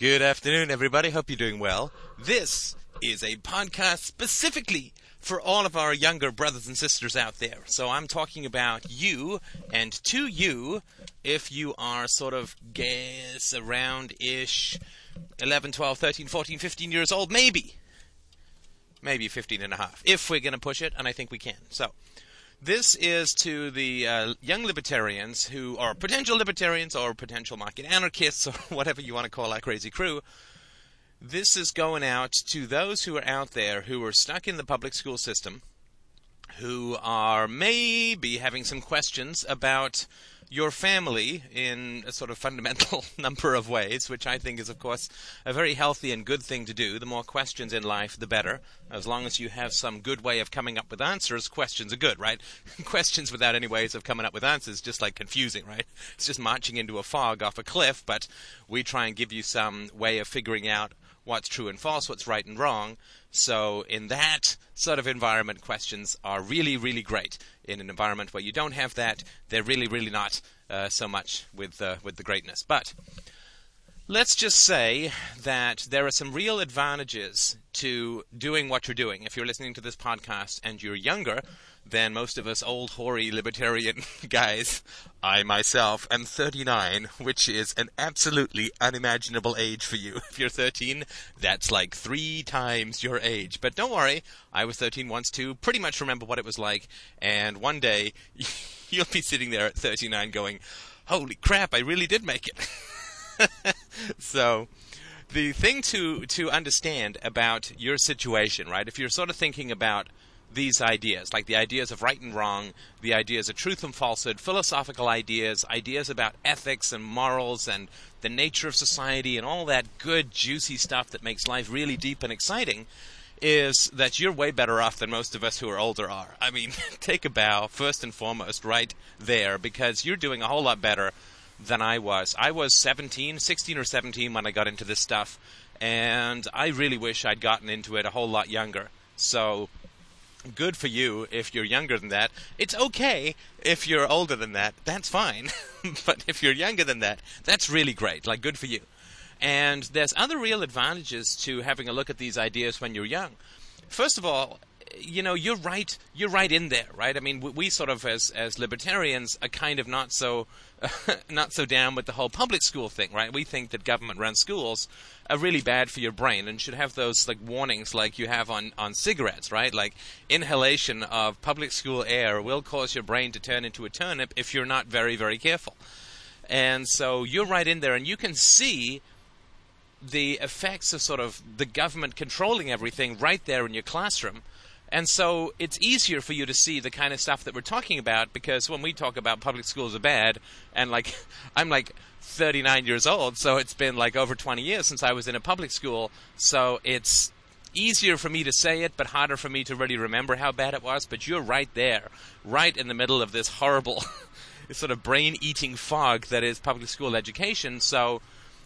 Good afternoon, everybody. Hope you're doing well. This is a podcast specifically for all of our younger brothers and sisters out there. So I'm talking about you and to you if you are sort of guess around ish 11, 12, 13, 14, 15 years old, maybe. Maybe 15 and a half, if we're going to push it, and I think we can. So, this is to the uh, young libertarians who are potential libertarians or potential market anarchists or whatever you want to call our crazy crew. This is going out to those who are out there who are stuck in the public school system, who are maybe having some questions about your family in a sort of fundamental number of ways, which I think is, of course, a very healthy and good thing to do. The more questions in life, the better. As long as you have some good way of coming up with answers, questions are good, right? questions without any ways of coming up with answers, just like confusing, right? It's just marching into a fog off a cliff, but we try and give you some way of figuring out what's true and false, what's right and wrong. So, in that sort of environment, questions are really, really great. In an environment where you don't have that, they're really, really not uh, so much with uh, with the greatness. But let's just say that there are some real advantages to doing what you're doing. If you're listening to this podcast and you're younger, than most of us old hoary libertarian guys. I myself am 39, which is an absolutely unimaginable age for you. If you're 13, that's like three times your age. But don't worry, I was 13 once too, pretty much remember what it was like, and one day you'll be sitting there at 39 going, holy crap, I really did make it. so, the thing to to understand about your situation, right? If you're sort of thinking about these ideas, like the ideas of right and wrong, the ideas of truth and falsehood, philosophical ideas, ideas about ethics and morals and the nature of society and all that good, juicy stuff that makes life really deep and exciting, is that you're way better off than most of us who are older are. I mean, take a bow, first and foremost, right there, because you're doing a whole lot better than I was. I was 17, 16 or 17 when I got into this stuff, and I really wish I'd gotten into it a whole lot younger. So, good for you if you're younger than that. It's okay if you're older than that. That's fine. but if you're younger than that, that's really great. Like, good for you. And there's other real advantages to having a look at these ideas when you're young. First of all, you know, you're right. You're right in there, right? I mean, we, we sort of, as as libertarians, are kind of not so not so down with the whole public school thing, right? We think that government-run schools are really bad for your brain and should have those like warnings, like you have on on cigarettes, right? Like inhalation of public school air will cause your brain to turn into a turnip if you're not very very careful. And so you're right in there, and you can see the effects of sort of the government controlling everything right there in your classroom and so it's easier for you to see the kind of stuff that we're talking about because when we talk about public schools are bad, and like I'm like 39 years old, so it's been like over 20 years since I was in a public school, so it's easier for me to say it, but harder for me to really remember how bad it was. But you're right there, right in the middle of this horrible, sort of brain eating fog that is public school education. So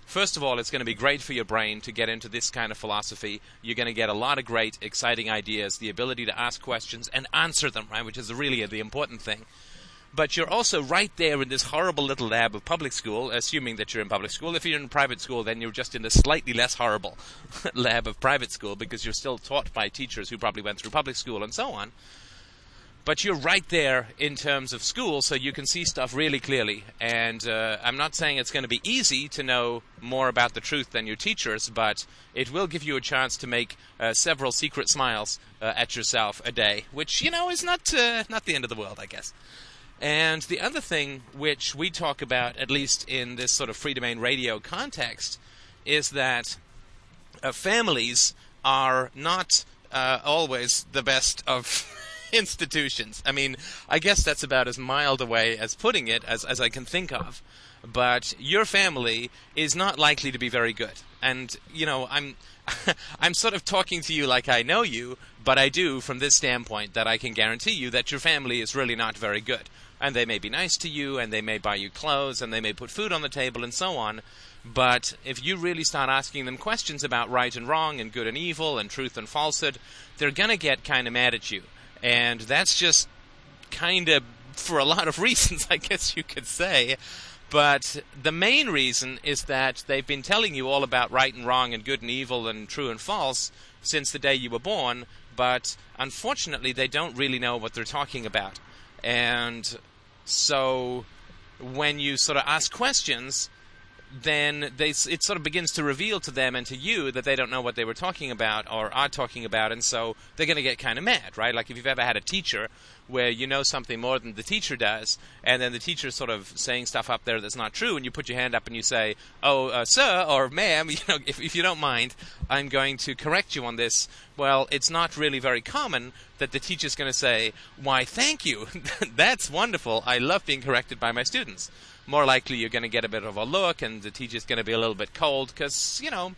First of all, it's going to be great for your brain to get into this kind of philosophy. You're going to get a lot of great, exciting ideas, the ability to ask questions and answer them, right, which is really the important thing. But you're also right there in this horrible little lab of public school, assuming that you're in public school. If you're in private school, then you're just in the slightly less horrible lab of private school because you're still taught by teachers who probably went through public school and so on but you're right there in terms of school, so you can see stuff really clearly. And uh, I'm not saying it's going to be easy to know more about the truth than your teachers, but it will give you a chance to make uh, several secret smiles uh, at yourself a day, which you know is not uh, not the end of the world, I guess. And the other thing which we talk about, at least in this sort of Freedomain Radio context, is that uh, families are not uh, always the best of institutions. I mean, I guess that's about as mild a way as putting it as, as I can think of. But your family is not likely to be very good. And, you know, I'm. I'm sort of talking to you like I know you, but I do from this standpoint that I can guarantee you that your family is really not very good. And they may be nice to you, and they may buy you clothes, and they may put food on the table, and so on. But if you really start asking them questions about right and wrong, and good and evil, and truth and falsehood, they're going to get kind of mad at you. And that's just kind of, for a lot of reasons, I guess you could say, But the main reason is that they've been telling you all about right and wrong and good and evil and true and false since the day you were born, but unfortunately they don't really know what they're talking about. And so when you sort of ask questions, then they, it sort of begins to reveal to them and to you that they don't know what they were talking about or are talking about, and so they're going to get kind of mad, right? Like if you've ever had a teacher where you know something more than the teacher does, and then the teacher's sort of saying stuff up there that's not true, and you put your hand up and you say, "Oh, uh, sir or ma'am, you know, if, if you don't mind, I'm going to correct you on this." Well, it's not really very common that the teacher's going to say, "Why, thank you, that's wonderful. I love being corrected by my students." More likely you're going to get a bit of a look, and the teacher's going to be a little bit cold because, you know,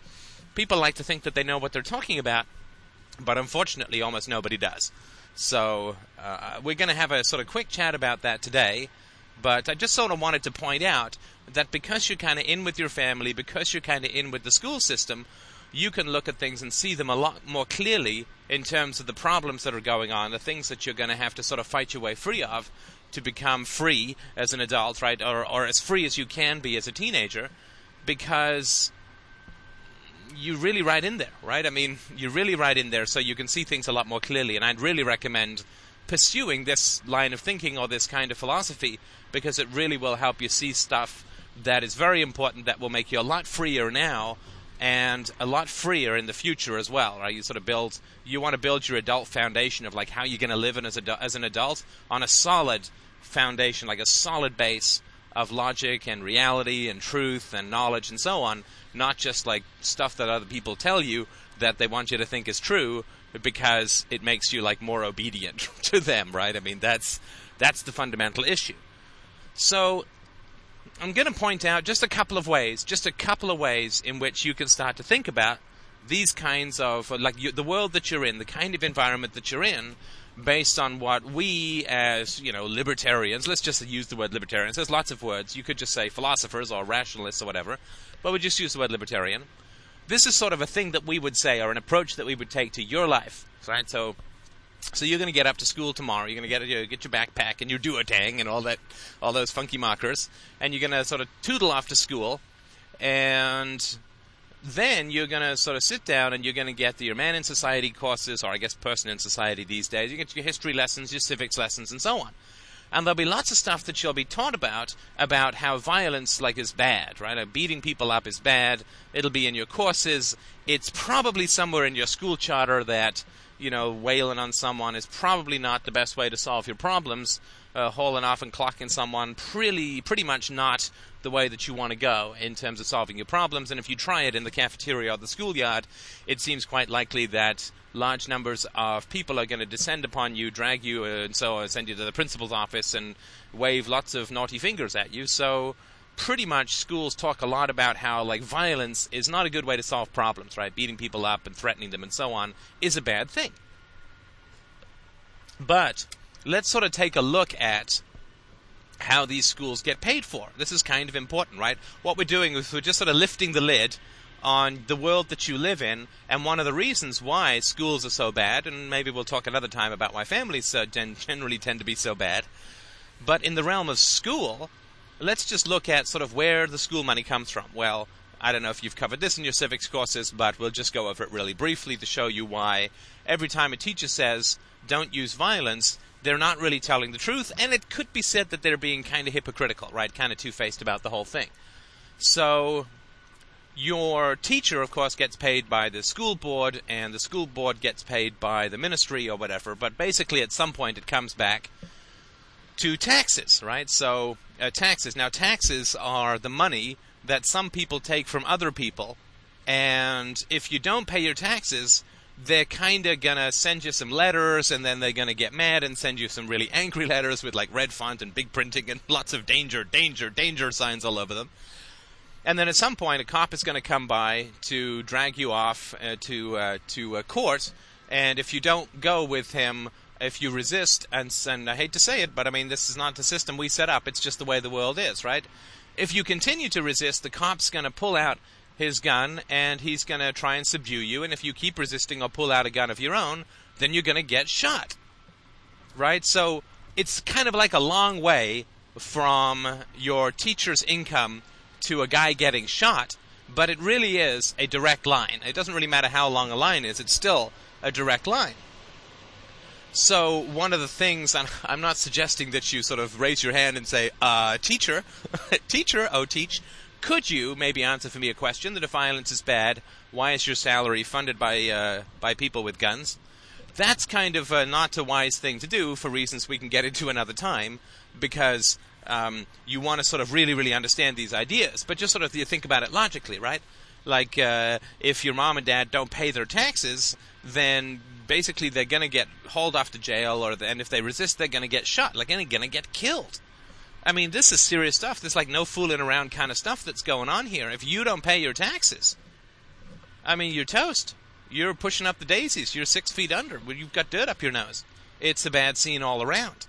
people like to think that they know what they're talking about, but unfortunately, almost nobody does. So, uh, we're going to have a sort of quick chat about that today, but I just sort of wanted to point out that because you're kind of in with your family, because you're kind of in with the school system, you can look at things and see them a lot more clearly in terms of the problems that are going on, the things that you're going to have to sort of fight your way free of, to become free as an adult, right, or or as free as you can be as a teenager, because you really right in there, right? I mean, you really right in there so you can see things a lot more clearly. And I'd really recommend pursuing this line of thinking or this kind of philosophy because it really will help you see stuff that is very important that will make you a lot freer now and a lot freer in the future as well, right? You sort of build, you want to build your adult foundation of like how you're going to live as, a, as an adult on a solid foundation, like a solid base of logic and reality and truth and knowledge and so on, not just like stuff that other people tell you that they want you to think is true because it makes you like more obedient to them, right? I mean, that's that's the fundamental issue. So I'm going to point out just a couple of ways, just a couple of ways in which you can start to think about these kinds of, like you, the world that you're in, the kind of environment that you're in, based on what we as, you know, libertarians, let's just use the word libertarians, there's lots of words, you could just say philosophers or rationalists or whatever, but we just use the word libertarian. This is sort of a thing that we would say, or an approach that we would take to your life, right? So, so you're going to get up to school tomorrow. You're going to get you get your backpack and your duotang and all that, all those funky markers, and you're going to sort of tootle off to school, and then you're going to sort of sit down and you're going to get your man in society courses, or I guess person in society these days. You get your history lessons, your civics lessons, and so on. And there'll be lots of stuff that you'll be taught about about how violence like is bad, right? Uh, beating people up is bad. It'll be in your courses. It's probably somewhere in your school charter that you know, wailing on someone is probably not the best way to solve your problems. Uh, hauling off and clocking someone pretty pretty much not the way that you want to go in terms of solving your problems. And if you try it in the cafeteria or the schoolyard, it seems quite likely that large numbers of people are going to descend upon you, drag you, uh, and so on, send you to the principal's office and wave lots of naughty fingers at you. So pretty much schools talk a lot about how like violence is not a good way to solve problems, right? Beating people up and threatening them and so on is a bad thing. But let's sort of take a look at how these schools get paid for. This is kind of important, right? What we're doing is we're just sort of lifting the lid on the world that you live in, and one of the reasons why schools are so bad, and maybe we'll talk another time about why families uh, generally tend to be so bad. But in the realm of school, let's just look at sort of where the school money comes from. Well, I don't know if you've covered this in your civics courses, but we'll just go over it really briefly to show you why every time a teacher says, don't use violence, they're not really telling the truth, and it could be said that they're being kind of hypocritical, right? Kind of two faced about the whole thing. So, your teacher, of course, gets paid by the school board, and the school board gets paid by the ministry or whatever, but basically at some point it comes back to taxes, right? So, uh, taxes. Now, taxes are the money that some people take from other people, and if you don't pay your taxes, they're kind of gonna send you some letters, and then they're gonna get mad and send you some really angry letters with like red font and big printing and lots of danger, danger, danger signs all over them. And then at some point, a cop is going to come by to drag you off uh, to uh, to court, and if you don't go with him if you resist, and, and I hate to say it, but I mean, this is not the system we set up. It's just the way the world is, right? If you continue to resist, the cop's going to pull out his gun and he's going to try and subdue you. And if you keep resisting or pull out a gun of your own, then you're going to get shot. Right? So it's kind of like a long way from your teacher's income to a guy getting shot, but it really is a direct line. It doesn't really matter how long a line is, it's still a direct line. So, one of the things, and I'm not suggesting that you sort of raise your hand and say, uh, teacher, teacher, oh, teach, could you maybe answer for me a question that if violence is bad, why is your salary funded by, uh, by people with guns? That's kind of not a wise thing to do for reasons we can get into another time, because um, you want to sort of really, really understand these ideas. But just sort of you think about it logically, right? Like uh, if your mom and dad don't pay their taxes, then basically they're going to get hauled off to jail, or the, and if they resist, they're going to get shot. Like, they're going to get killed. I mean, this is serious stuff. There's like no fooling around kind of stuff that's going on here. If you don't pay your taxes, I mean, you're toast. You're pushing up the daisies. You're six feet under. You've got dirt up your nose. It's a bad scene all around.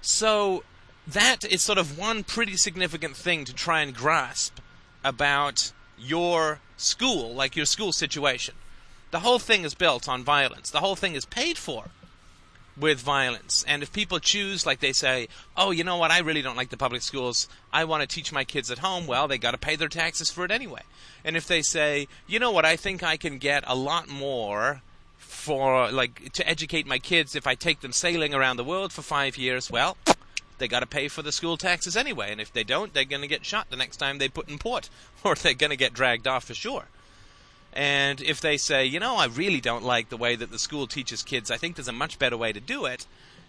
So that is sort of one pretty significant thing to try and grasp about your school, like your school situation. The whole thing is built on violence. The whole thing is paid for with violence. And if people choose, like they say, oh, you know what, I really don't like the public schools, I want to teach my kids at home, well, they got to pay their taxes for it anyway. And if they say, you know what, I think I can get a lot more for, like, to educate my kids if I take them sailing around the world for five years, well, they got to pay for the school taxes anyway. And if they don't, they're going to get shot the next time they put in port, or they're going to get dragged off for sure. And if they say, you know, I really don't like the way that the school teaches kids, I think there's a much better way to do it.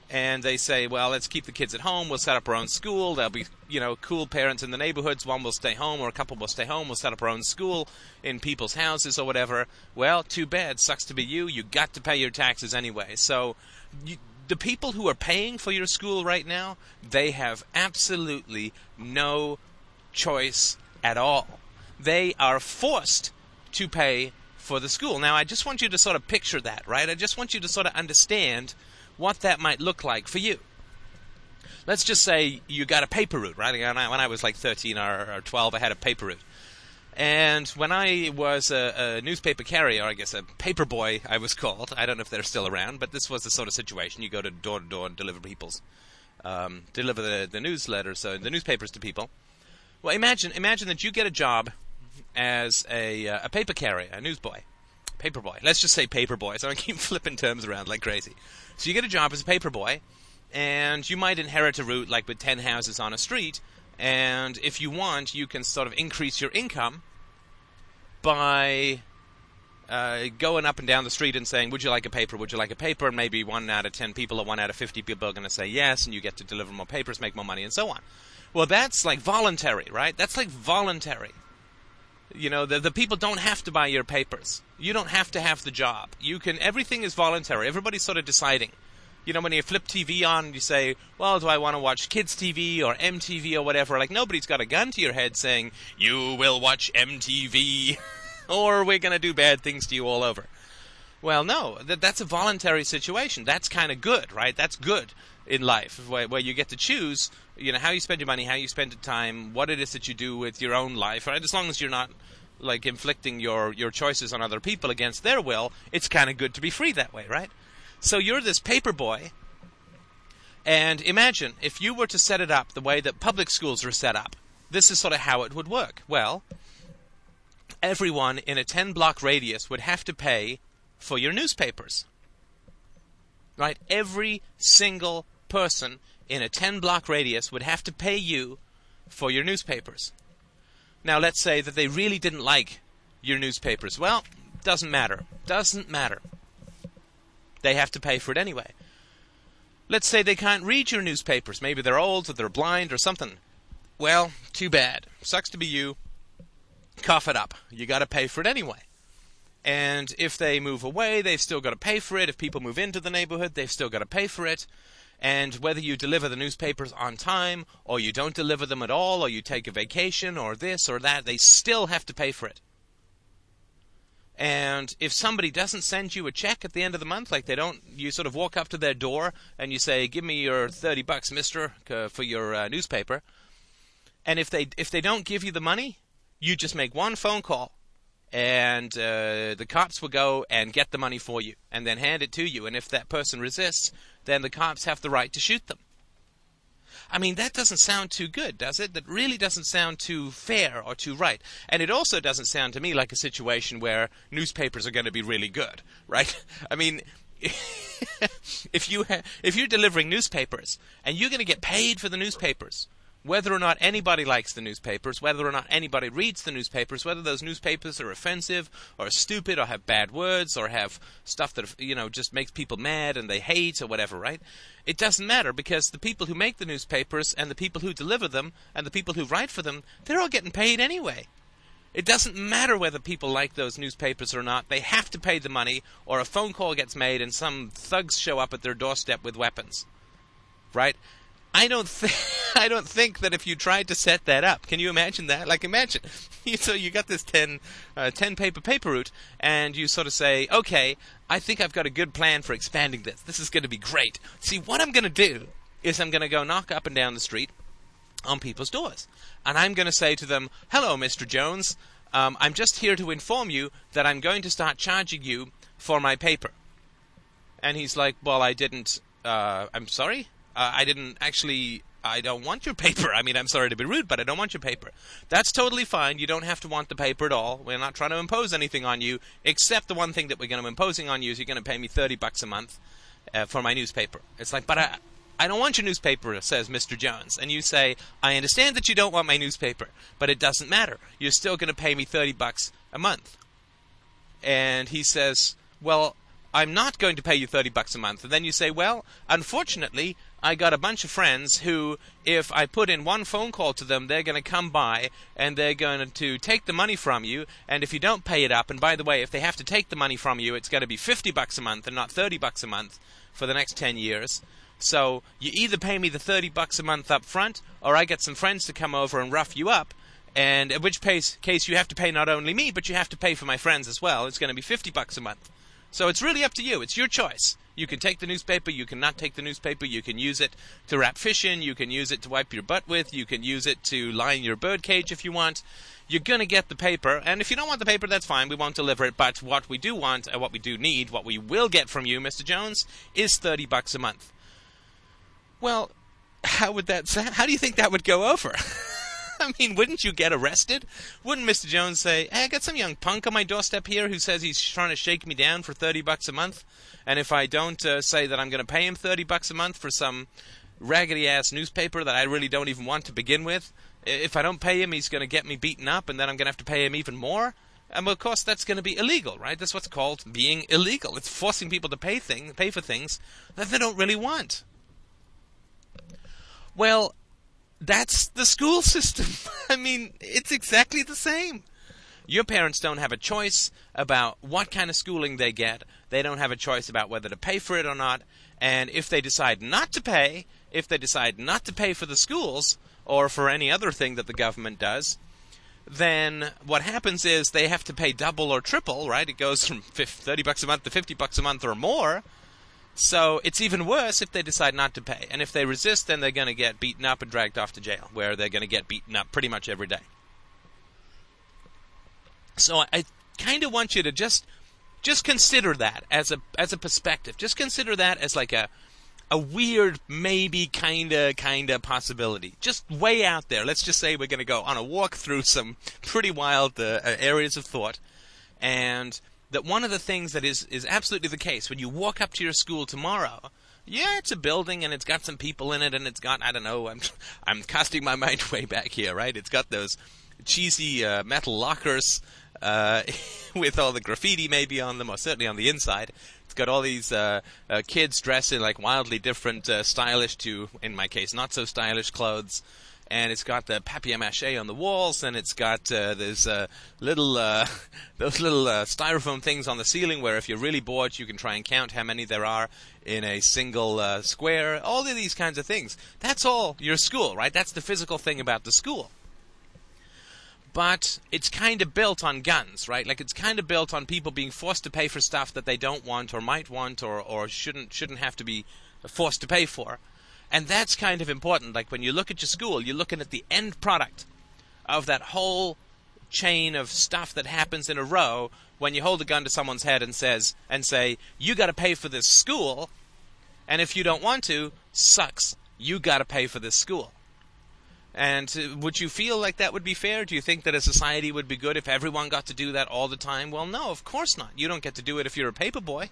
And they say, well, let's keep the kids at home. We'll set up our own school. There'll be, you know, cool parents in the neighborhoods. One will stay home, or a couple will stay home. We'll set up our own school in people's houses or whatever. Well, too bad. Sucks to be you. You got to pay your taxes anyway. So, you, the people who are paying for your school right now, they have absolutely no choice at all. They are forced to pay for the school. Now, I just want you to sort of picture that, right? I just want you to sort of understand what that might look like for you. Let's just say you got a paper route, right? When I, when I was like 13 or, or 12, I had a paper route. And when I was a, a, newspaper carrier, I guess a paper boy, I was called. I don't know if they're still around, but this was the sort of situation. You go to door to door and deliver people's, um, deliver the, the newsletters, so the newspapers to people. Well, imagine imagine that you get a job as a, uh, a paper carrier, a newsboy, paper boy. Let's just say paper boy. So I keep flipping terms around like crazy. So you get a job as a paper boy, and you might inherit a route like with ten houses on a street. And if you want, you can sort of increase your income by uh, going up and down the street and saying, "Would you like a paper? Would you like a paper?" And maybe one out of ten people or one out of fifty people are going to say yes, and you get to deliver more papers, make more money, and so on. Well, that's like voluntary, right? That's like voluntary. You know, the, the people don't have to buy your papers. You don't have to have the job. You can, everything is voluntary. Everybody's sort of deciding. You know, when you flip TV on, you say, well, do I want to watch kids' TV or MTV or whatever? Like, nobody's got a gun to your head saying, you will watch MTV or we're going to do bad things to you all over. Well, no, that, that's a voluntary situation. That's kind of good, right? That's good in life, where, where, you get to choose, you know, how you spend your money, how you spend your time, what it is that you do with your own life, right? As long as you're not like inflicting your your choices on other people against their will, it's kind of good to be free that way, right? So you're this paper boy, and imagine if you were to set it up the way that public schools are set up. This is sort of how it would work. Well, everyone in a 10 block radius would have to pay for your newspapers. Right? Every single person in a 10 block radius would have to pay you for your newspapers. Now, let's say that they really didn't like your newspapers. Well, doesn't matter. Doesn't matter. They have to pay for it anyway. Let's say they can't read your newspapers. Maybe they're old or they're blind or something. Well, too bad. Sucks to be you. Cough it up. You got to pay for it anyway. And if they move away, they've still got to pay for it. If people move into the neighborhood, they've still got to pay for it. And whether you deliver the newspapers on time, or you don't deliver them at all, or you take a vacation, or this or that, they still have to pay for it. And if somebody doesn't send you a check at the end of the month, like they don't, you sort of walk up to their door and you say, "Give me your thirty bucks, Mister, for your uh, newspaper." And if they if they don't give you the money, you just make one phone call and uh, the cops will go and get the money for you and then hand it to you. And if that person resists, then the cops have the right to shoot them. I mean, that doesn't sound too good, does it? That really doesn't sound too fair or too right. And it also doesn't sound to me like a situation where newspapers are going to be really good, right? I mean, if you ha- if you're delivering newspapers and you're going to get paid for the newspapers, whether or not anybody likes the newspapers, whether or not anybody reads the newspapers, whether those newspapers are offensive or stupid or have bad words or have stuff that you know just makes people mad and they hate or whatever, right? It doesn't matter because the people who make the newspapers and the people who deliver them and the people who write for them, they're all getting paid anyway. It doesn't matter whether people like those newspapers or not. They have to pay the money, or a phone call gets made and some thugs show up at their doorstep with weapons. Right? I don't think I don't think that if you tried to set that up, can you imagine that? Like imagine, so you got this 10, uh, 10 paper paper route, and you sort of say, okay, I think I've got a good plan for expanding this. This is going to be great. See, what I'm going to do is I'm going to go knock up and down the street on people's doors, and I'm going to say to them, hello, Mr. Jones. Um, I'm just here to inform you that I'm going to start charging you for my paper. And he's like, well, I didn't. Uh, I'm sorry. Uh, I didn't actually. I don't want your paper. I mean, I'm sorry to be rude, but I don't want your paper. That's totally fine. You don't have to want the paper at all. We're not trying to impose anything on you, except the one thing that we're going to be imposing on you is you're going to pay me 30 bucks a month uh, for my newspaper. It's like, but I, I don't want your newspaper, says Mr. Jones. And you say, I understand that you don't want my newspaper, but it doesn't matter. You're still going to pay me 30 bucks a month. And he says, Well, I'm not going to pay you 30 bucks a month. And then you say, Well, unfortunately, I got a bunch of friends who, if I put in one phone call to them, they're going to come by and they're going to take the money from you. And if you don't pay it up, and by the way, if they have to take the money from you, it's going to be 50 bucks a month and not 30 bucks a month for the next 10 years. So you either pay me the 30 bucks a month up front, or I get some friends to come over and rough you up. And in which case, case you have to pay not only me, but you have to pay for my friends as well. It's going to be 50 bucks a month. So it's really up to you. It's your choice. You can take the newspaper, you can not take the newspaper, you can use it to wrap fish in, you can use it to wipe your butt with, you can use it to line your bird cage if you want. You're going to get the paper, and if you don't want the paper, that's fine, we won't deliver it, but what we do want, and what we do need, what we will get from you, Mr. Jones, is 30 bucks a month. Well, how would that sound? How do you think that would go over? I mean, wouldn't you get arrested? Wouldn't Mr. Jones say, hey, I got some young punk on my doorstep here who says he's trying to shake me down for 30 bucks a month? And if I don't uh, say that I'm going to pay him 30 bucks a month for some raggedy ass newspaper that I really don't even want to begin with, if I don't pay him, he's going to get me beaten up, and then I'm going to have to pay him even more? And of course, that's going to be illegal, right? That's what's called being illegal. It's forcing people to pay thing, pay for things that they don't really want. Well, that's the school system. I mean, it's exactly the same. Your parents don't have a choice about what kind of schooling they get. They don't have a choice about whether to pay for it or not. And if they decide not to pay, if they decide not to pay for the schools or for any other thing that the government does, then what happens is they have to pay double or triple, right? It goes from 30 bucks a month to 50 bucks a month or more. So it's even worse if they decide not to pay. And if they resist, then they're going to get beaten up and dragged off to jail, where they're going to get beaten up pretty much every day. So I kind of want you to just just consider that as a as a perspective. Just consider that as like a a weird maybe kind of kind of possibility. Just way out there. Let's just say we're going to go on a walk through some pretty wild uh, areas of thought and that one of the things that is is absolutely the case when you walk up to your school tomorrow yeah, it's a building and it's got some people in it and it's got I don't know I'm I'm casting my mind way back here, right? It's got those cheesy uh, metal lockers uh, with all the graffiti maybe on them, or certainly on the inside. It's got all these uh, uh, kids dressed in like wildly different, uh, stylish to, in my case, not so stylish clothes. And it's got the papier-mâché on the walls, and it's got uh, uh, little those little styrofoam things on the ceiling where, if you're really bored, you can try and count how many there are in a single square. All of these kinds of things. That's all your school, right? That's the physical thing about the school but it's kind of built on guns, right? Like it's kind of built on people being forced to pay for stuff that they don't want or might want or, or shouldn't shouldn't have to be forced to pay for. And that's kind of important. Like when you look at your school, you're looking at the end product of that whole chain of stuff that happens in a row when you hold a gun to someone's head and says and say, "You got to pay for this school." And if you don't want to, sucks you got to pay for this school. And uh, would you feel like that would be fair? Do you think that a society would be good if everyone got to do that all the time? Well, no, of course not. You don't get to do it if you're a paper boy,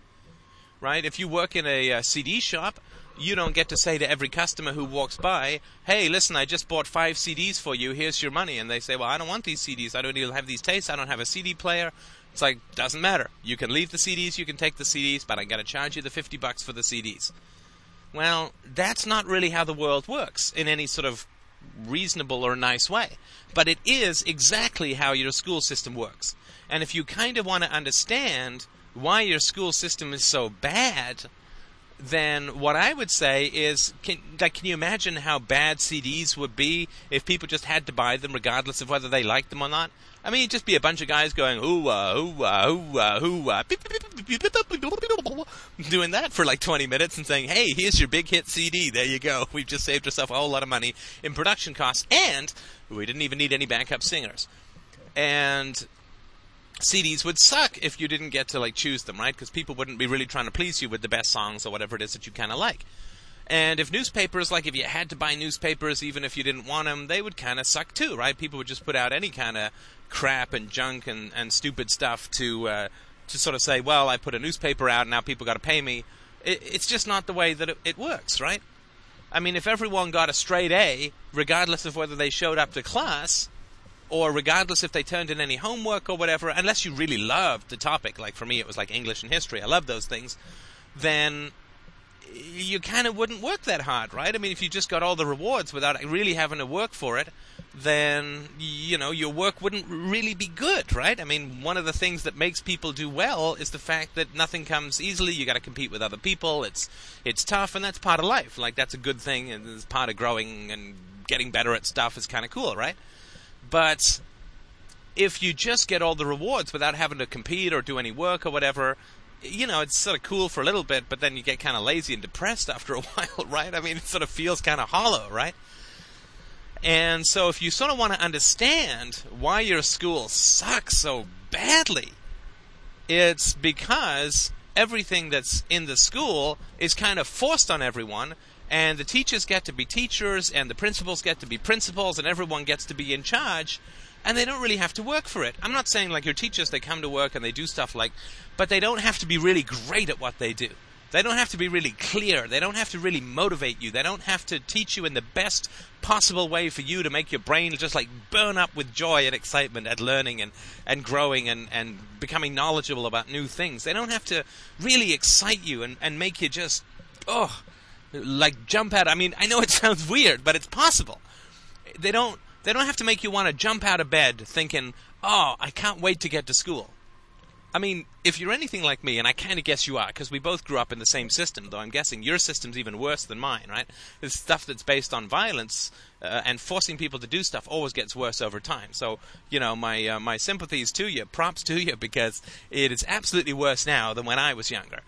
right? If you work in a, a uh, CD shop, you don't get to say to every customer who walks by, "Hey, listen, I just bought five CDs for you. Here's your money." And they say, "Well, I don't want these CDs. I don't even have these tastes. I don't have a CD player." It's like doesn't matter. You can leave the CDs, you can take the CDs, but I got to charge you the fifty bucks for the CDs. Well, that's not really how the world works in any sort of reasonable or nice way. But it is exactly how your school system works. And if you kind of want to understand why your school system is so bad, then what I would say is, can, like, can you imagine how bad CDs would be if people just had to buy them regardless of whether they liked them or not? I mean, it'd just be a bunch of guys going, ooh, uh, ooh, uh, ooh, uh, ooh, uh, doing that for like 20 minutes and saying, hey, here's your big hit CD. There you go. We've just saved ourselves a whole lot of money in production costs, and we didn't even need any backup singers. And CDs would suck if you didn't get to like choose them, right? Because people wouldn't be really trying to please you with the best songs or whatever it is that you kind of like. And if newspapers, like if you had to buy newspapers, even if you didn't want them, they would kind of suck too, right? People would just put out any kind of crap and junk and, and stupid stuff to uh, to sort of say, well, I put a newspaper out now people got to pay me. It, it's just not the way that it, it works, right? I mean, if everyone got a straight A, regardless of whether they showed up to class, or regardless if they turned in any homework or whatever, unless you really loved the topic, like for me it was like English and history, I love those things, then you kind of wouldn't work that hard, right? I mean, if you just got all the rewards without really having to work for it, then you know your work wouldn't really be good, right? I mean, one of the things that makes people do well is the fact that nothing comes easily. You got to compete with other people. It's it's tough, and that's part of life. Like that's a good thing, and it's part of growing and getting better at stuff is kind of cool, right? But if you just get all the rewards without having to compete or do any work or whatever, you know, it's sort of cool for a little bit, but then you get kind of lazy and depressed after a while, right? I mean, it sort of feels kind of hollow, right? And so if you sort of want to understand why your school sucks so badly, it's because everything that's in the school is kind of forced on everyone, and the teachers get to be teachers, and the principals get to be principals, and everyone gets to be in charge and they don't really have to work for it. I'm not saying like your teachers they come to work and they do stuff like but they don't have to be really great at what they do. They don't have to be really clear. They don't have to really motivate you. They don't have to teach you in the best possible way for you to make your brain just like burn up with joy and excitement at learning and, and growing and, and becoming knowledgeable about new things. They don't have to really excite you and, and make you just, oh, like jump out. I mean, I know it sounds weird, but it's possible. They don't they don't have to make you want to jump out of bed thinking, oh, I can't wait to get to school. I mean, if you're anything like me, and I kind of guess you are, because we both grew up in the same system, though I'm guessing your system's even worse than mine, right? It's stuff that's based on violence uh, and forcing people to do stuff always gets worse over time. So, you know, my uh, my sympathies to you, props to you, because it is absolutely worse now than when I was younger.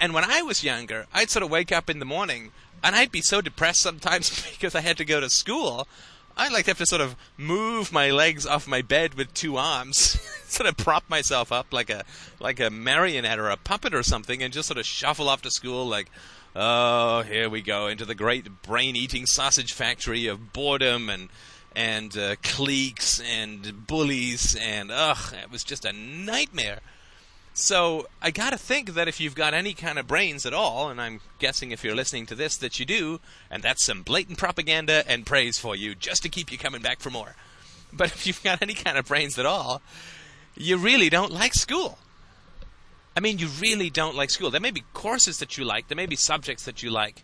And when I was younger, I'd sort of wake up in the morning and I'd be so depressed sometimes because I had to go to school. I'd like to have to sort of move my legs off my bed with two arms, sort of prop myself up like a like a marionette or a puppet or something, and just sort of shuffle off to school like, oh, here we go into the great brain-eating sausage factory of boredom and and uh, cliques and bullies, and ugh, it was just a nightmare. So I gotta think that if you've got any kind of brains at all, and I'm guessing if you're listening to this that you do, and that's some blatant propaganda and praise for you, just to keep you coming back for more. But if you've got any kind of brains at all, you really don't like school. I mean, you really don't like school. There may be courses that you like, there may be subjects that you like,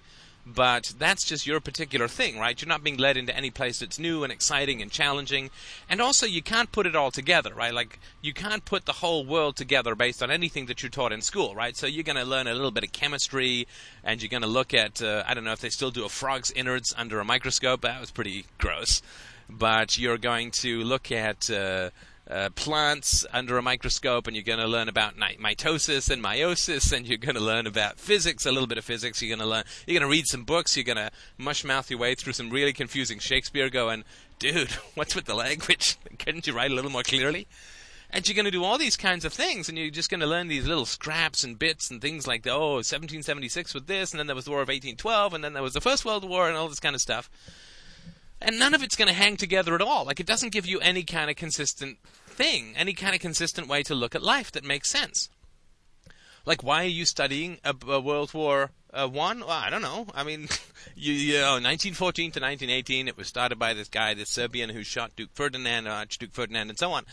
but that's just your particular thing, right? You're not being led into any place that's new and exciting and challenging. And also, you can't put it all together, right? Like, you can't put the whole world together based on anything that you're taught in school, right? So you're going to learn a little bit of chemistry, and you're going to look at, uh, I don't know if they still do a frog's innards under a microscope. That was pretty gross. But you're going to look at. Uh, uh, plants under a microscope, and you're going to learn about mitosis and meiosis, and you're going to learn about physics, a little bit of physics. You're going to learn. You're going to read some books. You're going to mush mouth your way through some really confusing Shakespeare, going, "Dude, what's with the language? Couldn't you write a little more clearly?" And you're going to do all these kinds of things, and you're just going to learn these little scraps and bits and things like, oh, 1776 with this, and then there was the War of 1812, and then there was the First World War, and all this kind of stuff. And none of it's going to hang together at all. Like, it doesn't give you any kind of consistent thing, any kind of consistent way to look at life that makes sense. Like, why are you studying a, a World War uh, One? Well, I don't know. I mean, you, you, know, 1914 to 1918, it was started by this guy, this Serbian who shot Duke Ferdinand, Archduke Ferdinand, and so on.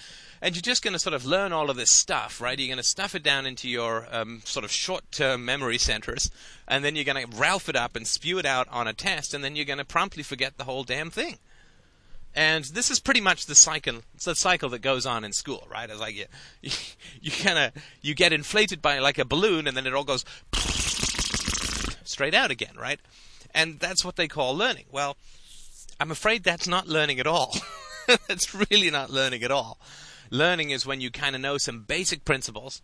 And you're just going to sort of learn all of this stuff, right? You're going to stuff it down into your um, sort of short-term memory centers, and then you're going to ralph it up and spew it out on a test, and then you're going to promptly forget the whole damn thing. And this is pretty much the cycle. The cycle that goes on in school, right? It's like you, you, you kind of you get inflated by like a balloon, and then it all goes straight out again, right? And that's what they call learning. Well, I'm afraid that's not learning at all. that's really not learning at all. Learning is when you kind of know some basic principles,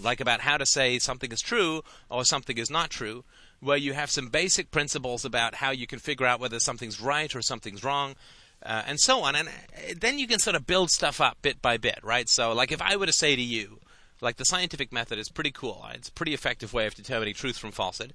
like about how to say something is true or something is not true, where you have some basic principles about how you can figure out whether something's right or something's wrong uh, and so on. And uh, then you can sort of build stuff up bit by bit, right? So, like, if I were to say to you, like, the scientific method is pretty cool. It's a pretty effective way of determining truth from falsehood.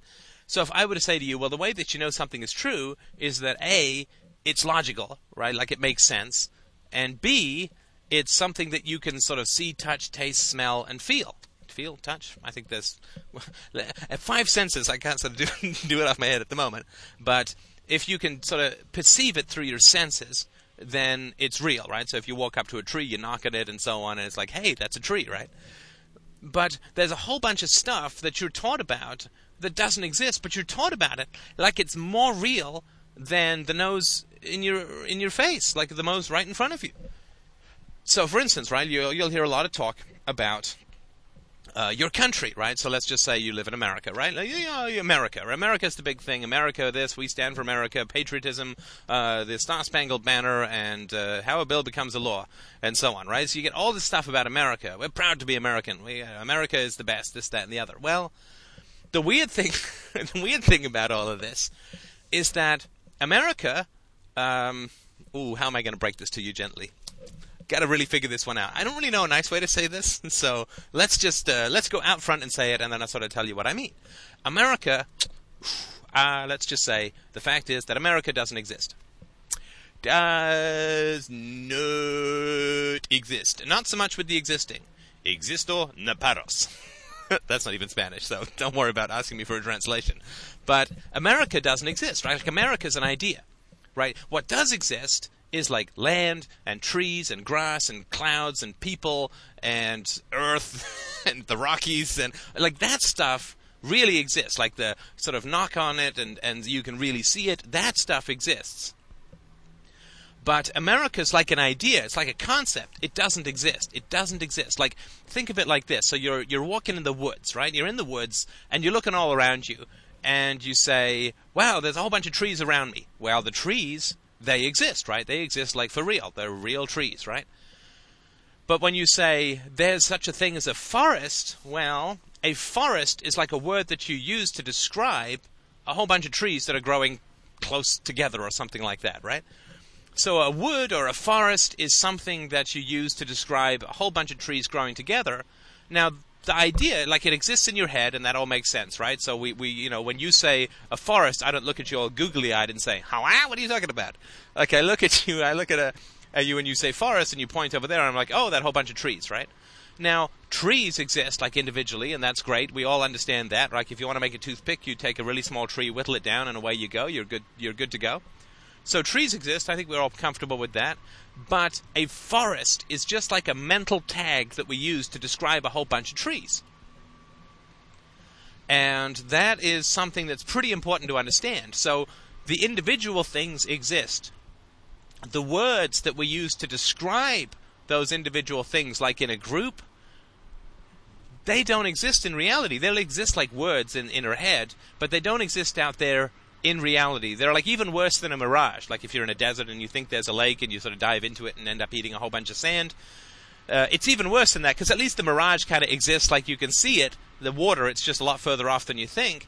So, if I were to say to you, well, the way that you know something is true is that A, it's logical, right? Like, it makes sense. And B, it's something that you can sort of see, touch, taste, smell, and feel. Feel, touch. I think there's five senses. I can't sort of do, do it off my head at the moment, but if you can sort of perceive it through your senses, then it's real, right? So if you walk up to a tree, you knock at it, and so on, and it's like, hey, that's a tree, right? But there's a whole bunch of stuff that you're taught about that doesn't exist, but you're taught about it like it's more real than the nose in your in your face, like the nose right in front of you. So, for instance, right, you'll, you'll hear a lot of talk about uh, your country, right? So let's just say you live in America, right? Like, know, America. America's the big thing. America, this, we stand for America, patriotism, uh, the Star Spangled Banner, and uh, how a bill becomes a law, and so on, right? So you get all this stuff about America. We're proud to be American. We, America is the best, this, that, and the other. Well, the weird thing, the weird thing about all of this is that America, um, ooh, how am I going to break this to you gently? got to really figure this one out. I don't really know a nice way to say this, so let's just uh, let's go out front and say it, and then I'll sort of tell you what I mean. America, uh, let's just say the fact is that America doesn't exist. Does not exist. Not so much with the existing. Existo neparos. That's not even Spanish, so don't worry about asking me for a translation. But America doesn't exist, right? Like America's an idea, right? What does exist is like land and trees and grass and clouds and people and earth and the Rockies and like that stuff really exists. Like the sort of knock on it and, and you can really see it. That stuff exists. But America's like an idea. It's like a concept. It doesn't exist. It doesn't exist. Like think of it like this. So you're you're walking in the woods, right? You're in the woods and you're looking all around you and you say, "Wow, there's a whole bunch of trees around me." Well, the trees they exist, right? They exist like for real. They're real trees, right? But when you say there's such a thing as a forest, well, a forest is like a word that you use to describe a whole bunch of trees that are growing close together or something like that, right? So a wood or a forest is something that you use to describe a whole bunch of trees growing together. Now, the idea, like it exists in your head, and that all makes sense, right? So we, we you know, when you say a forest, I don't look at you all googly eyed and say, "How? Ah, what are you talking about?" Like I look at you, I look at a at you, and you say forest, and you point over there, and I'm like, "Oh, that whole bunch of trees, right?" Now, trees exist like individually, and that's great. We all understand that. Like if you want to make a toothpick, you take a really small tree, whittle it down, and away you go. You're good. You're good to go. So trees exist. I think we're all comfortable with that. But a forest is just like a mental tag that we use to describe a whole bunch of trees. And that is something that's pretty important to understand. So the individual things exist. The words that we use to describe those individual things, like in a group, they don't exist in reality. They'll exist like words in, in our head, but they don't exist out there in reality. They're like even worse than a mirage. Like if you're in a desert and you think there's a lake and you sort of dive into it and end up eating a whole bunch of sand. Uh, it's even worse than that because at least the mirage kind of exists like you can see it. The water, it's just a lot further off than you think.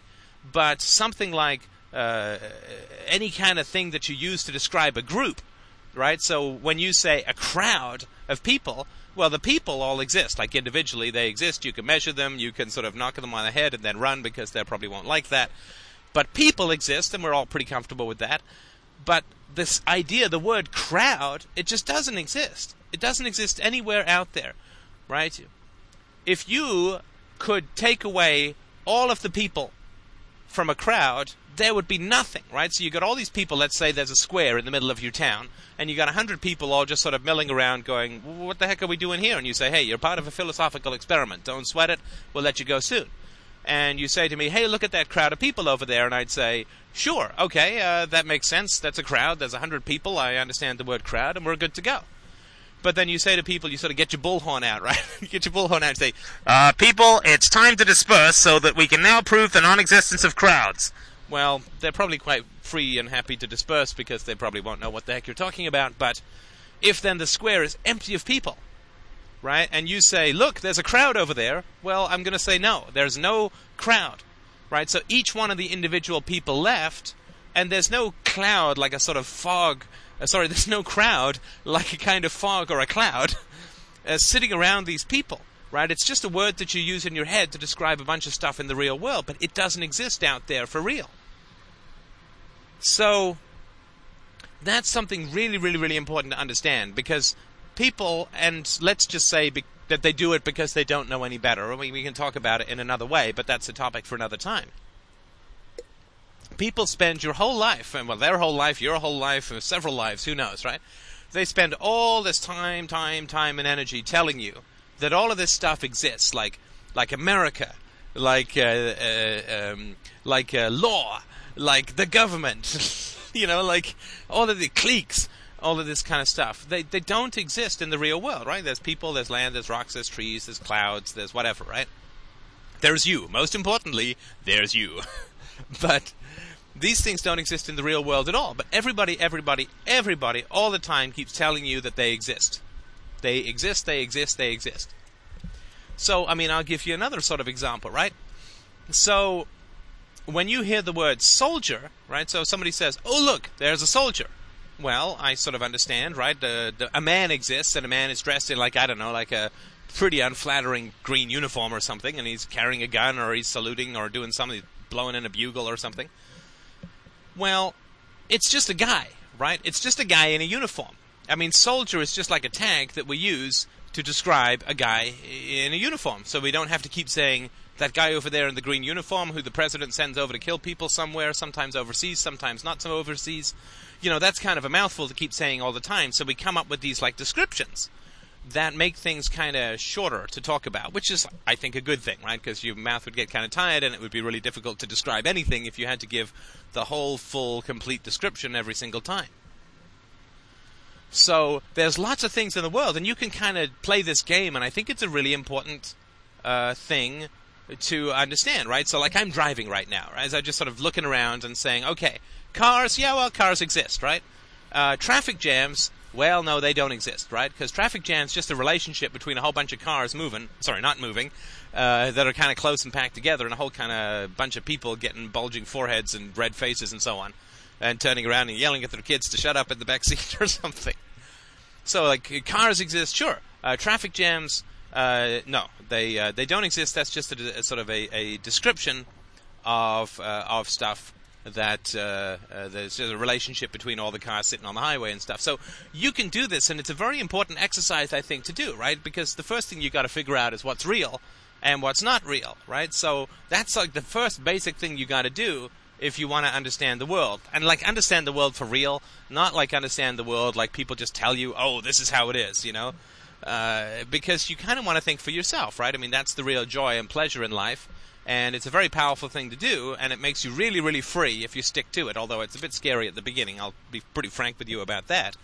But something like uh, any kind of thing that you use to describe a group, right? So when you say a crowd of people, well, the people all exist. Like individually, they exist. You can measure them. You can sort of knock them on the head and then run because they probably won't like that. But people exist, and we're all pretty comfortable with that. But this idea, the word crowd, it just doesn't exist. It doesn't exist anywhere out there, right? If you could take away all of the people from a crowd, there would be nothing, right? So you've got all these people. Let's say there's a square in the middle of your town, and you've got a hundred people all just sort of milling around, going, "What the heck are we doing here?" And you say, "Hey, you're part of a philosophical experiment. Don't sweat it. We'll let you go soon." And you say to me, "Hey, look at that crowd of people over there," and I'd say, "Sure, okay, uh, that makes sense. That's a crowd. There's a hundred people. I understand the word crowd, and we're good to go." But then you say to people, you sort of get your bullhorn out, right? you get your bullhorn out and say, uh, people, it's time to disperse so that we can now prove the non-existence of crowds. Well, they're probably quite free and happy to disperse because they probably won't know what the heck you're talking about. But if then the square is empty of people, right, and you say, look, there's a crowd over there, well, I'm going to say no, there's no crowd, right? So each one of the individual people left, and there's no cloud like a sort of fog uh, sorry, there's no crowd like a kind of fog or a cloud uh, sitting around these people, right? It's just a word that you use in your head to describe a bunch of stuff in the real world, but it doesn't exist out there for real. So that's something really, really, really important to understand because people, and let's just say be- that they do it because they don't know any better. We, we can talk about it in another way, but that's a topic for another time people spend your whole life, and well, their whole life, your whole life, several lives, who knows, right? They spend all this time, time, time, and energy telling you that all of this stuff exists, like like America, like uh, uh, um, like uh, law, like the government, you know, like all of the cliques, all of this kind of stuff. They they don't exist in the real world, right? There's people, there's land, there's rocks, there's trees, there's clouds, there's whatever, right? There's you. Most importantly, there's you. but these things don't exist in the real world at all. But everybody, everybody, everybody, all the time keeps telling you that they exist. They exist, they exist, they exist. So, I mean, I'll give you another sort of example, right? So, when you hear the word soldier, right? So somebody says, "Oh, look, there's a soldier." Well, I sort of understand, right? The, the, a man exists, and a man is dressed in like I don't know, like a pretty unflattering green uniform or something, and he's carrying a gun, or he's saluting, or doing something, blowing in a bugle or something. Well, it's just a guy, right? It's just a guy in a uniform. I mean, soldier is just like a tag that we use to describe a guy in a uniform. So we don't have to keep saying that guy over there in the green uniform who the president sends over to kill people somewhere, sometimes overseas, sometimes not so overseas. You know, that's kind of a mouthful to keep saying all the time. So we come up with these like descriptions that make things kind of shorter to talk about, which is, I think, a good thing, right? Because your mouth would get kind of tired and it would be really difficult to describe anything if you had to give the whole, full, complete description every single time. So there's lots of things in the world, and you can kind of play this game, and I think it's a really important uh, thing to understand, right? So, like, I'm driving right now, right? As I'm just sort of looking around and saying, okay, cars, yeah, well, cars exist, right? Uh, traffic jams, well, no, they don't exist, right? Because traffic jam's just a relationship between a whole bunch of cars moving, sorry, not moving, uh, that are kind of close and packed together, and a whole kind of bunch of people getting bulging foreheads and red faces and so on, and turning around and yelling at their kids to shut up in the back seat or something. So, like, cars exist, sure. Uh, traffic jams, uh, no, they uh, they don't exist. That's just a, a sort of a, a description of uh, of stuff that uh, uh, there's a relationship between all the cars sitting on the highway and stuff. So you can do this, and it's a very important exercise, I think, to do, right? Because the first thing you've got to figure out is what's real and what's not real, right? So that's like the first basic thing you got to do if you want to understand the world. And like understand the world for real, not like understand the world like people just tell you, oh, this is how it is, you know? Uh, because you kind of want to think for yourself, right? I mean, that's the real joy and pleasure in life and it's a very powerful thing to do, and it makes you really, really free if you stick to it. Although it's a bit scary at the beginning, I'll be pretty frank with you about that.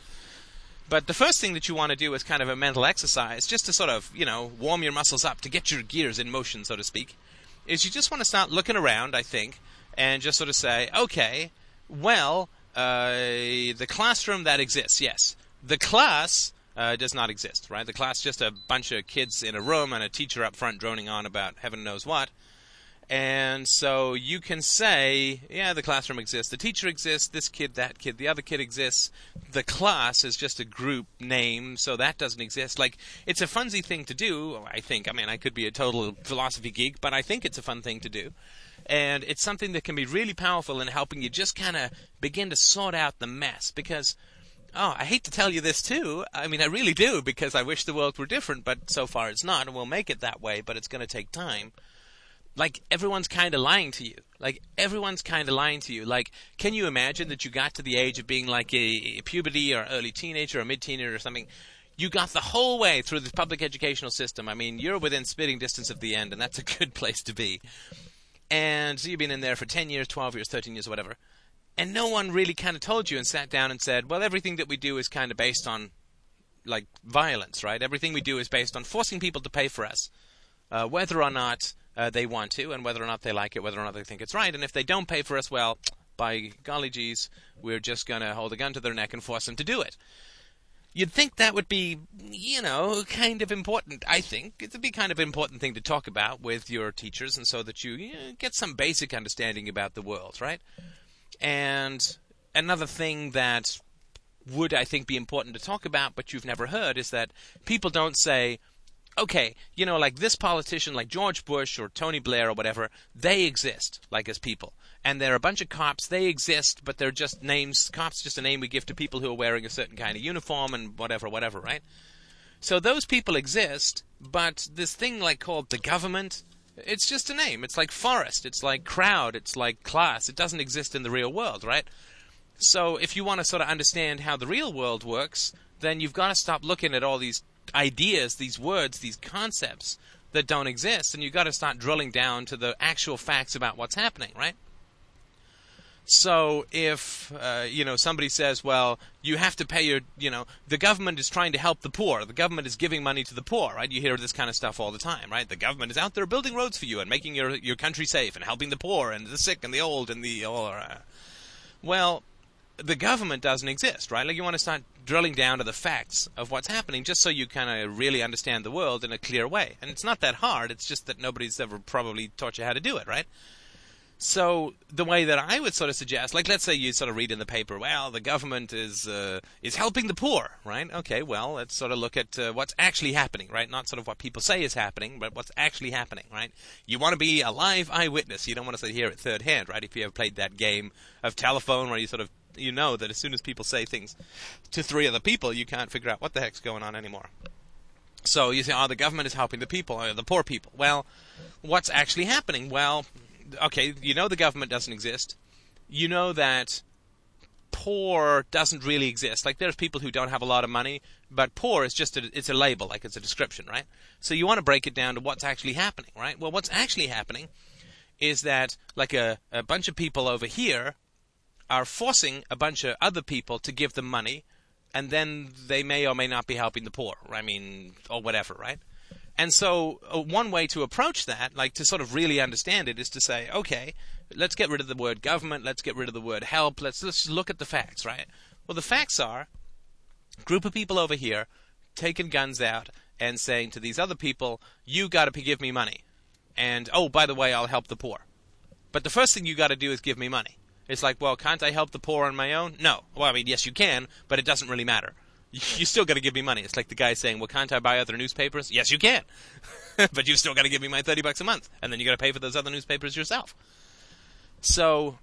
But the first thing that you want to do is kind of a mental exercise, just to sort of, you know, warm your muscles up, to get your gears in motion, so to speak, is you just want to start looking around, I think, and just sort of say, okay, well, uh, the classroom that exists, yes. The class uh, does not exist, right? The class just a bunch of kids in a room and a teacher up front droning on about heaven knows what And so you can say, yeah, the classroom exists, the teacher exists, this kid, that kid, the other kid exists. The class is just a group name, so that doesn't exist. Like, it's a funsy thing to do, I think. I mean, I could be a total philosophy geek, but I think it's a fun thing to do. And it's something that can be really powerful in helping you just kind of begin to sort out the mess. Because, oh, I hate to tell you this too. I mean, I really do, because I wish the world were different, but so far it's not, and we'll make it that way, but it's going to take time like everyone's kind of lying to you. Like everyone's kind of lying to you. Like, can you imagine that you got to the age of being like a, a puberty or early teenager or mid teenager or something? You got the whole way through the public educational system. I mean, you're within spitting distance of the end, and that's a good place to be. And so you've been in there for 10 years, 12 years, 13 years, whatever. And no one really kind of told you and sat down and said, well, everything that we do is kind of based on, like, violence, right? Everything we do is based on forcing people to pay for us, uh, whether or not uh, they want to, and whether or not they like it, whether or not they think it's right. And if they don't pay for us, well, by golly geez, we're just going to hold a gun to their neck and force them to do it. You'd think that would be, you know, kind of important. I think it would be kind of important thing to talk about with your teachers, and so that you, you know, get some basic understanding about the world, right? And another thing that would I think be important to talk about, but you've never heard, is that people don't say, okay, you know, like this politician, like George Bush or Tony Blair or whatever, they exist, like as people. And they're a bunch of cops, they exist, but they're just names. Cops just a name we give to people who are wearing a certain kind of uniform and whatever, whatever, right? So those people exist, but this thing like called the government, it's just a name. It's like forest, it's like crowd, it's like class. It doesn't exist in the real world, right? So if you want to sort of understand how the real world works, then you've got to stop looking at all these ideas, these words, these concepts that don't exist, and you've got to start drilling down to the actual facts about what's happening, right? So if uh, you know somebody says, "Well, you have to pay your," you know, the government is trying to help the poor. The government is giving money to the poor, right? You hear this kind of stuff all the time, right? The government is out there building roads for you and making your your country safe and helping the poor and the sick and the old and the or. Uh, well, the government doesn't exist, right? Like you want to start drilling down to the facts of what's happening just so you kind of really understand the world in a clear way. And it's not that hard, it's just that nobody's ever probably taught you how to do it, right? So the way that I would sort of suggest, like let's say you sort of read in the paper, well, the government is uh, is helping the poor, right? Okay, well, let's sort of look at uh, what's actually happening, right? Not sort of what people say is happening, but what's actually happening, right? You want to be a live eyewitness. You don't want to sit here at third hand, right? If you ever played that game of telephone where you sort of you know that as soon as people say things to three other people, you can't figure out what the heck's going on anymore. So you say, oh, the government is helping the people, uh, the poor people. Well, what's actually happening? Well, okay, you know the government doesn't exist. You know that poor doesn't really exist. Like there's people who don't have a lot of money, but poor is just a, it's a label, like it's a description, right? So you want to break it down to what's actually happening, right? Well, what's actually happening is that like a, a bunch of people over here are forcing a bunch of other people to give them money, and then they may or may not be helping the poor. I mean, or whatever, right? And so, uh, one way to approach that, like to sort of really understand it, is to say, okay, let's get rid of the word government, let's get rid of the word help, let's let's look at the facts, right? Well, the facts are, group of people over here taking guns out and saying to these other people, you got to give me money, and oh, by the way, I'll help the poor. But the first thing you got to do is give me money. It's like, well, can't I help the poor on my own? No. Well, I mean, yes, you can, but it doesn't really matter. You still got to give me money. It's like the guy saying, "Well, can't I buy other newspapers?" Yes, you can, but you've still got to give me my thirty bucks a month, and then you got to pay for those other newspapers yourself. So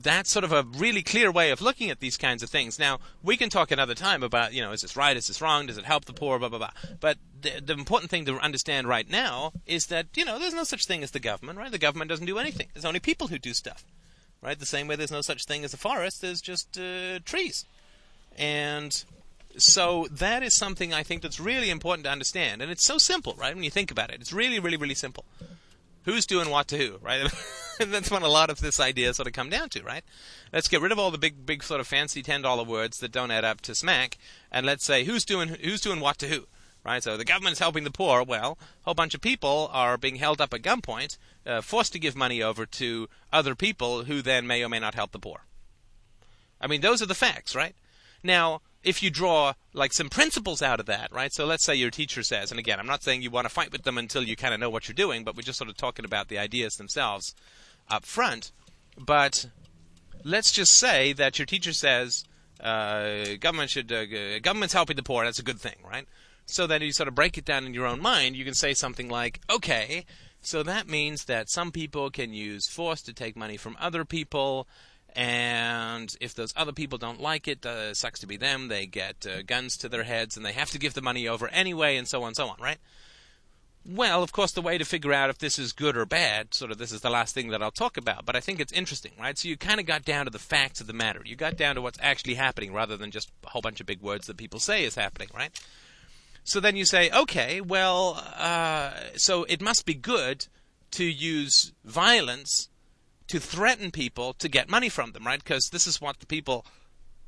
that's sort of a really clear way of looking at these kinds of things. Now, we can talk another time about, you know, is this right, is this wrong, does it help the poor, blah, blah, blah. But the, the important thing to understand right now is that, you know, there's no such thing as the government, right? The government doesn't do anything. There's only people who do stuff, right? The same way there's no such thing as a forest, there's just uh, trees. And so that is something I think that's really important to understand. And it's so simple, right? When you think about it, it's really, really, really simple who's doing what to who, right? that's what a lot of this idea sort of come down to, right? Let's get rid of all the big, big sort of fancy ten dollar words that don't add up to smack, and let's say who's doing who's doing what to who, right? So the government is helping the poor. Well, a whole bunch of people are being held up at gunpoint, uh, forced to give money over to other people who then may or may not help the poor. I mean, those are the facts, right? Now, if you draw like some principles out of that, right? So let's say your teacher says, and again, I'm not saying you want to fight with them until you kind of know what you're doing, but we're just sort of talking about the ideas themselves up front. But let's just say that your teacher says uh, government should uh, government's helping the poor. That's a good thing, right? So then you sort of break it down in your own mind. You can say something like, okay, so that means that some people can use force to take money from other people, and if those other people don't like it, uh, sucks to be them. They get uh, guns to their heads, and they have to give the money over anyway, and so on and so on, right? Well, of course, the way to figure out if this is good or bad, sort of this is the last thing that I'll talk about, but I think it's interesting, right? So you kind of got down to the facts of the matter. You got down to what's actually happening rather than just a whole bunch of big words that people say is happening, right? So then you say, okay, well, uh, so it must be good to use violence to threaten people to get money from them, right? Because this is what the people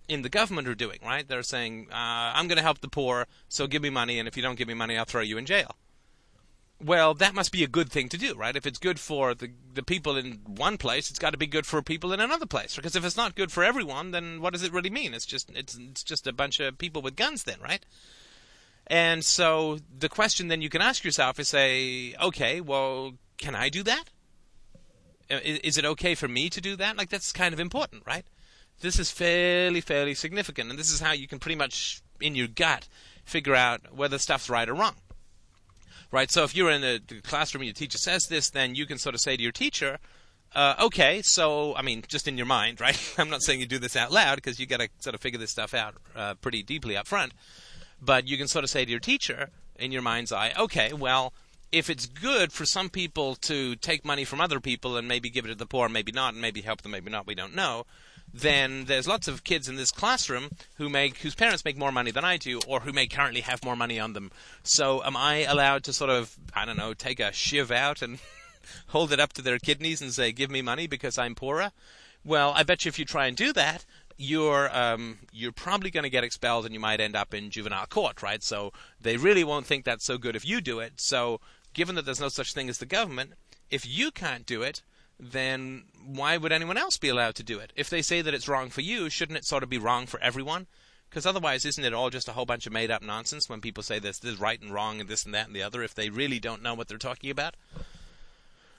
in the government are doing, right? They're saying, uh, I'm going to help the poor, so give me money, and if you don't give me money, I'll throw you in jail well, that must be a good thing to do, right? If it's good for the the people in one place, it's got to be good for people in another place. Because if it's not good for everyone, then what does it really mean? It's just it's it's just a bunch of people with guns, then, right? And so the question then you can ask yourself is say, okay, well, can I do that? Is it okay for me to do that? Like that's kind of important, right? This is fairly fairly significant, and this is how you can pretty much in your gut figure out whether stuff's right or wrong right? So if you're in a classroom and your teacher says this, then you can sort of say to your teacher, uh, okay, so I mean, just in your mind, right? I'm not saying you do this out loud because you got to sort of figure this stuff out uh, pretty deeply up front. But you can sort of say to your teacher in your mind's eye, okay, well, if it's good for some people to take money from other people and maybe give it to the poor, maybe not, and maybe help them, maybe not, we don't know then there's lots of kids in this classroom who make whose parents make more money than I do, or who may currently have more money on them. So am I allowed to sort of I don't know take a shiv out and hold it up to their kidneys and say, "Give me money because I'm poorer"? Well, I bet you if you try and do that, you're um, you're probably going to get expelled and you might end up in juvenile court, right? So they really won't think that's so good if you do it. So given that there's no such thing as the government, if you can't do it, then why would anyone else be allowed to do it? If they say that it's wrong for you, shouldn't it sort of be wrong for everyone? Because otherwise, isn't it all just a whole bunch of made up nonsense when people say this, this is right and wrong and this and that and the other if they really don't know what they're talking about?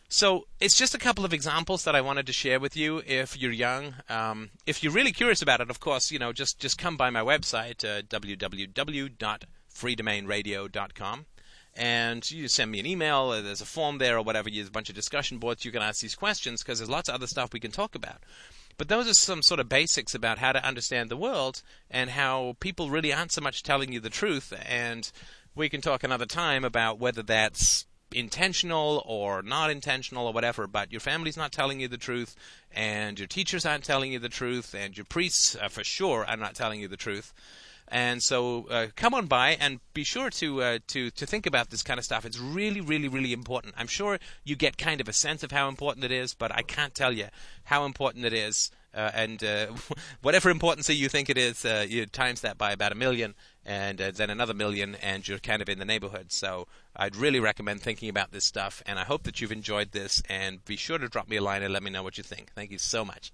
So it's just a couple of examples that I wanted to share with you. If you're young, um, if you're really curious about it, of course, you know, just just come by my website, uh, www.freedomainradio.com and you send me an email. Or there's a form there or whatever. There's a bunch of discussion boards. You can ask these questions because there's lots of other stuff we can talk about. But those are some sort of basics about how to understand the world and how people really aren't so much telling you the truth. And we can talk another time about whether that's intentional or not intentional or whatever, but your family's not telling you the truth, and your teachers aren't telling you the truth, and your priests uh, for sure are not telling you the truth. And so uh, come on by and be sure to uh, to to think about this kind of stuff. It's really, really, really important. I'm sure you get kind of a sense of how important it is, but I can't tell you how important it is. Uh, and uh, whatever importance you think it is, uh, you times that by about a million, and uh, then another million, and you're kind of in the neighborhood. So I'd really recommend thinking about this stuff, and I hope that you've enjoyed this. And be sure to drop me a line and let me know what you think. Thank you so much.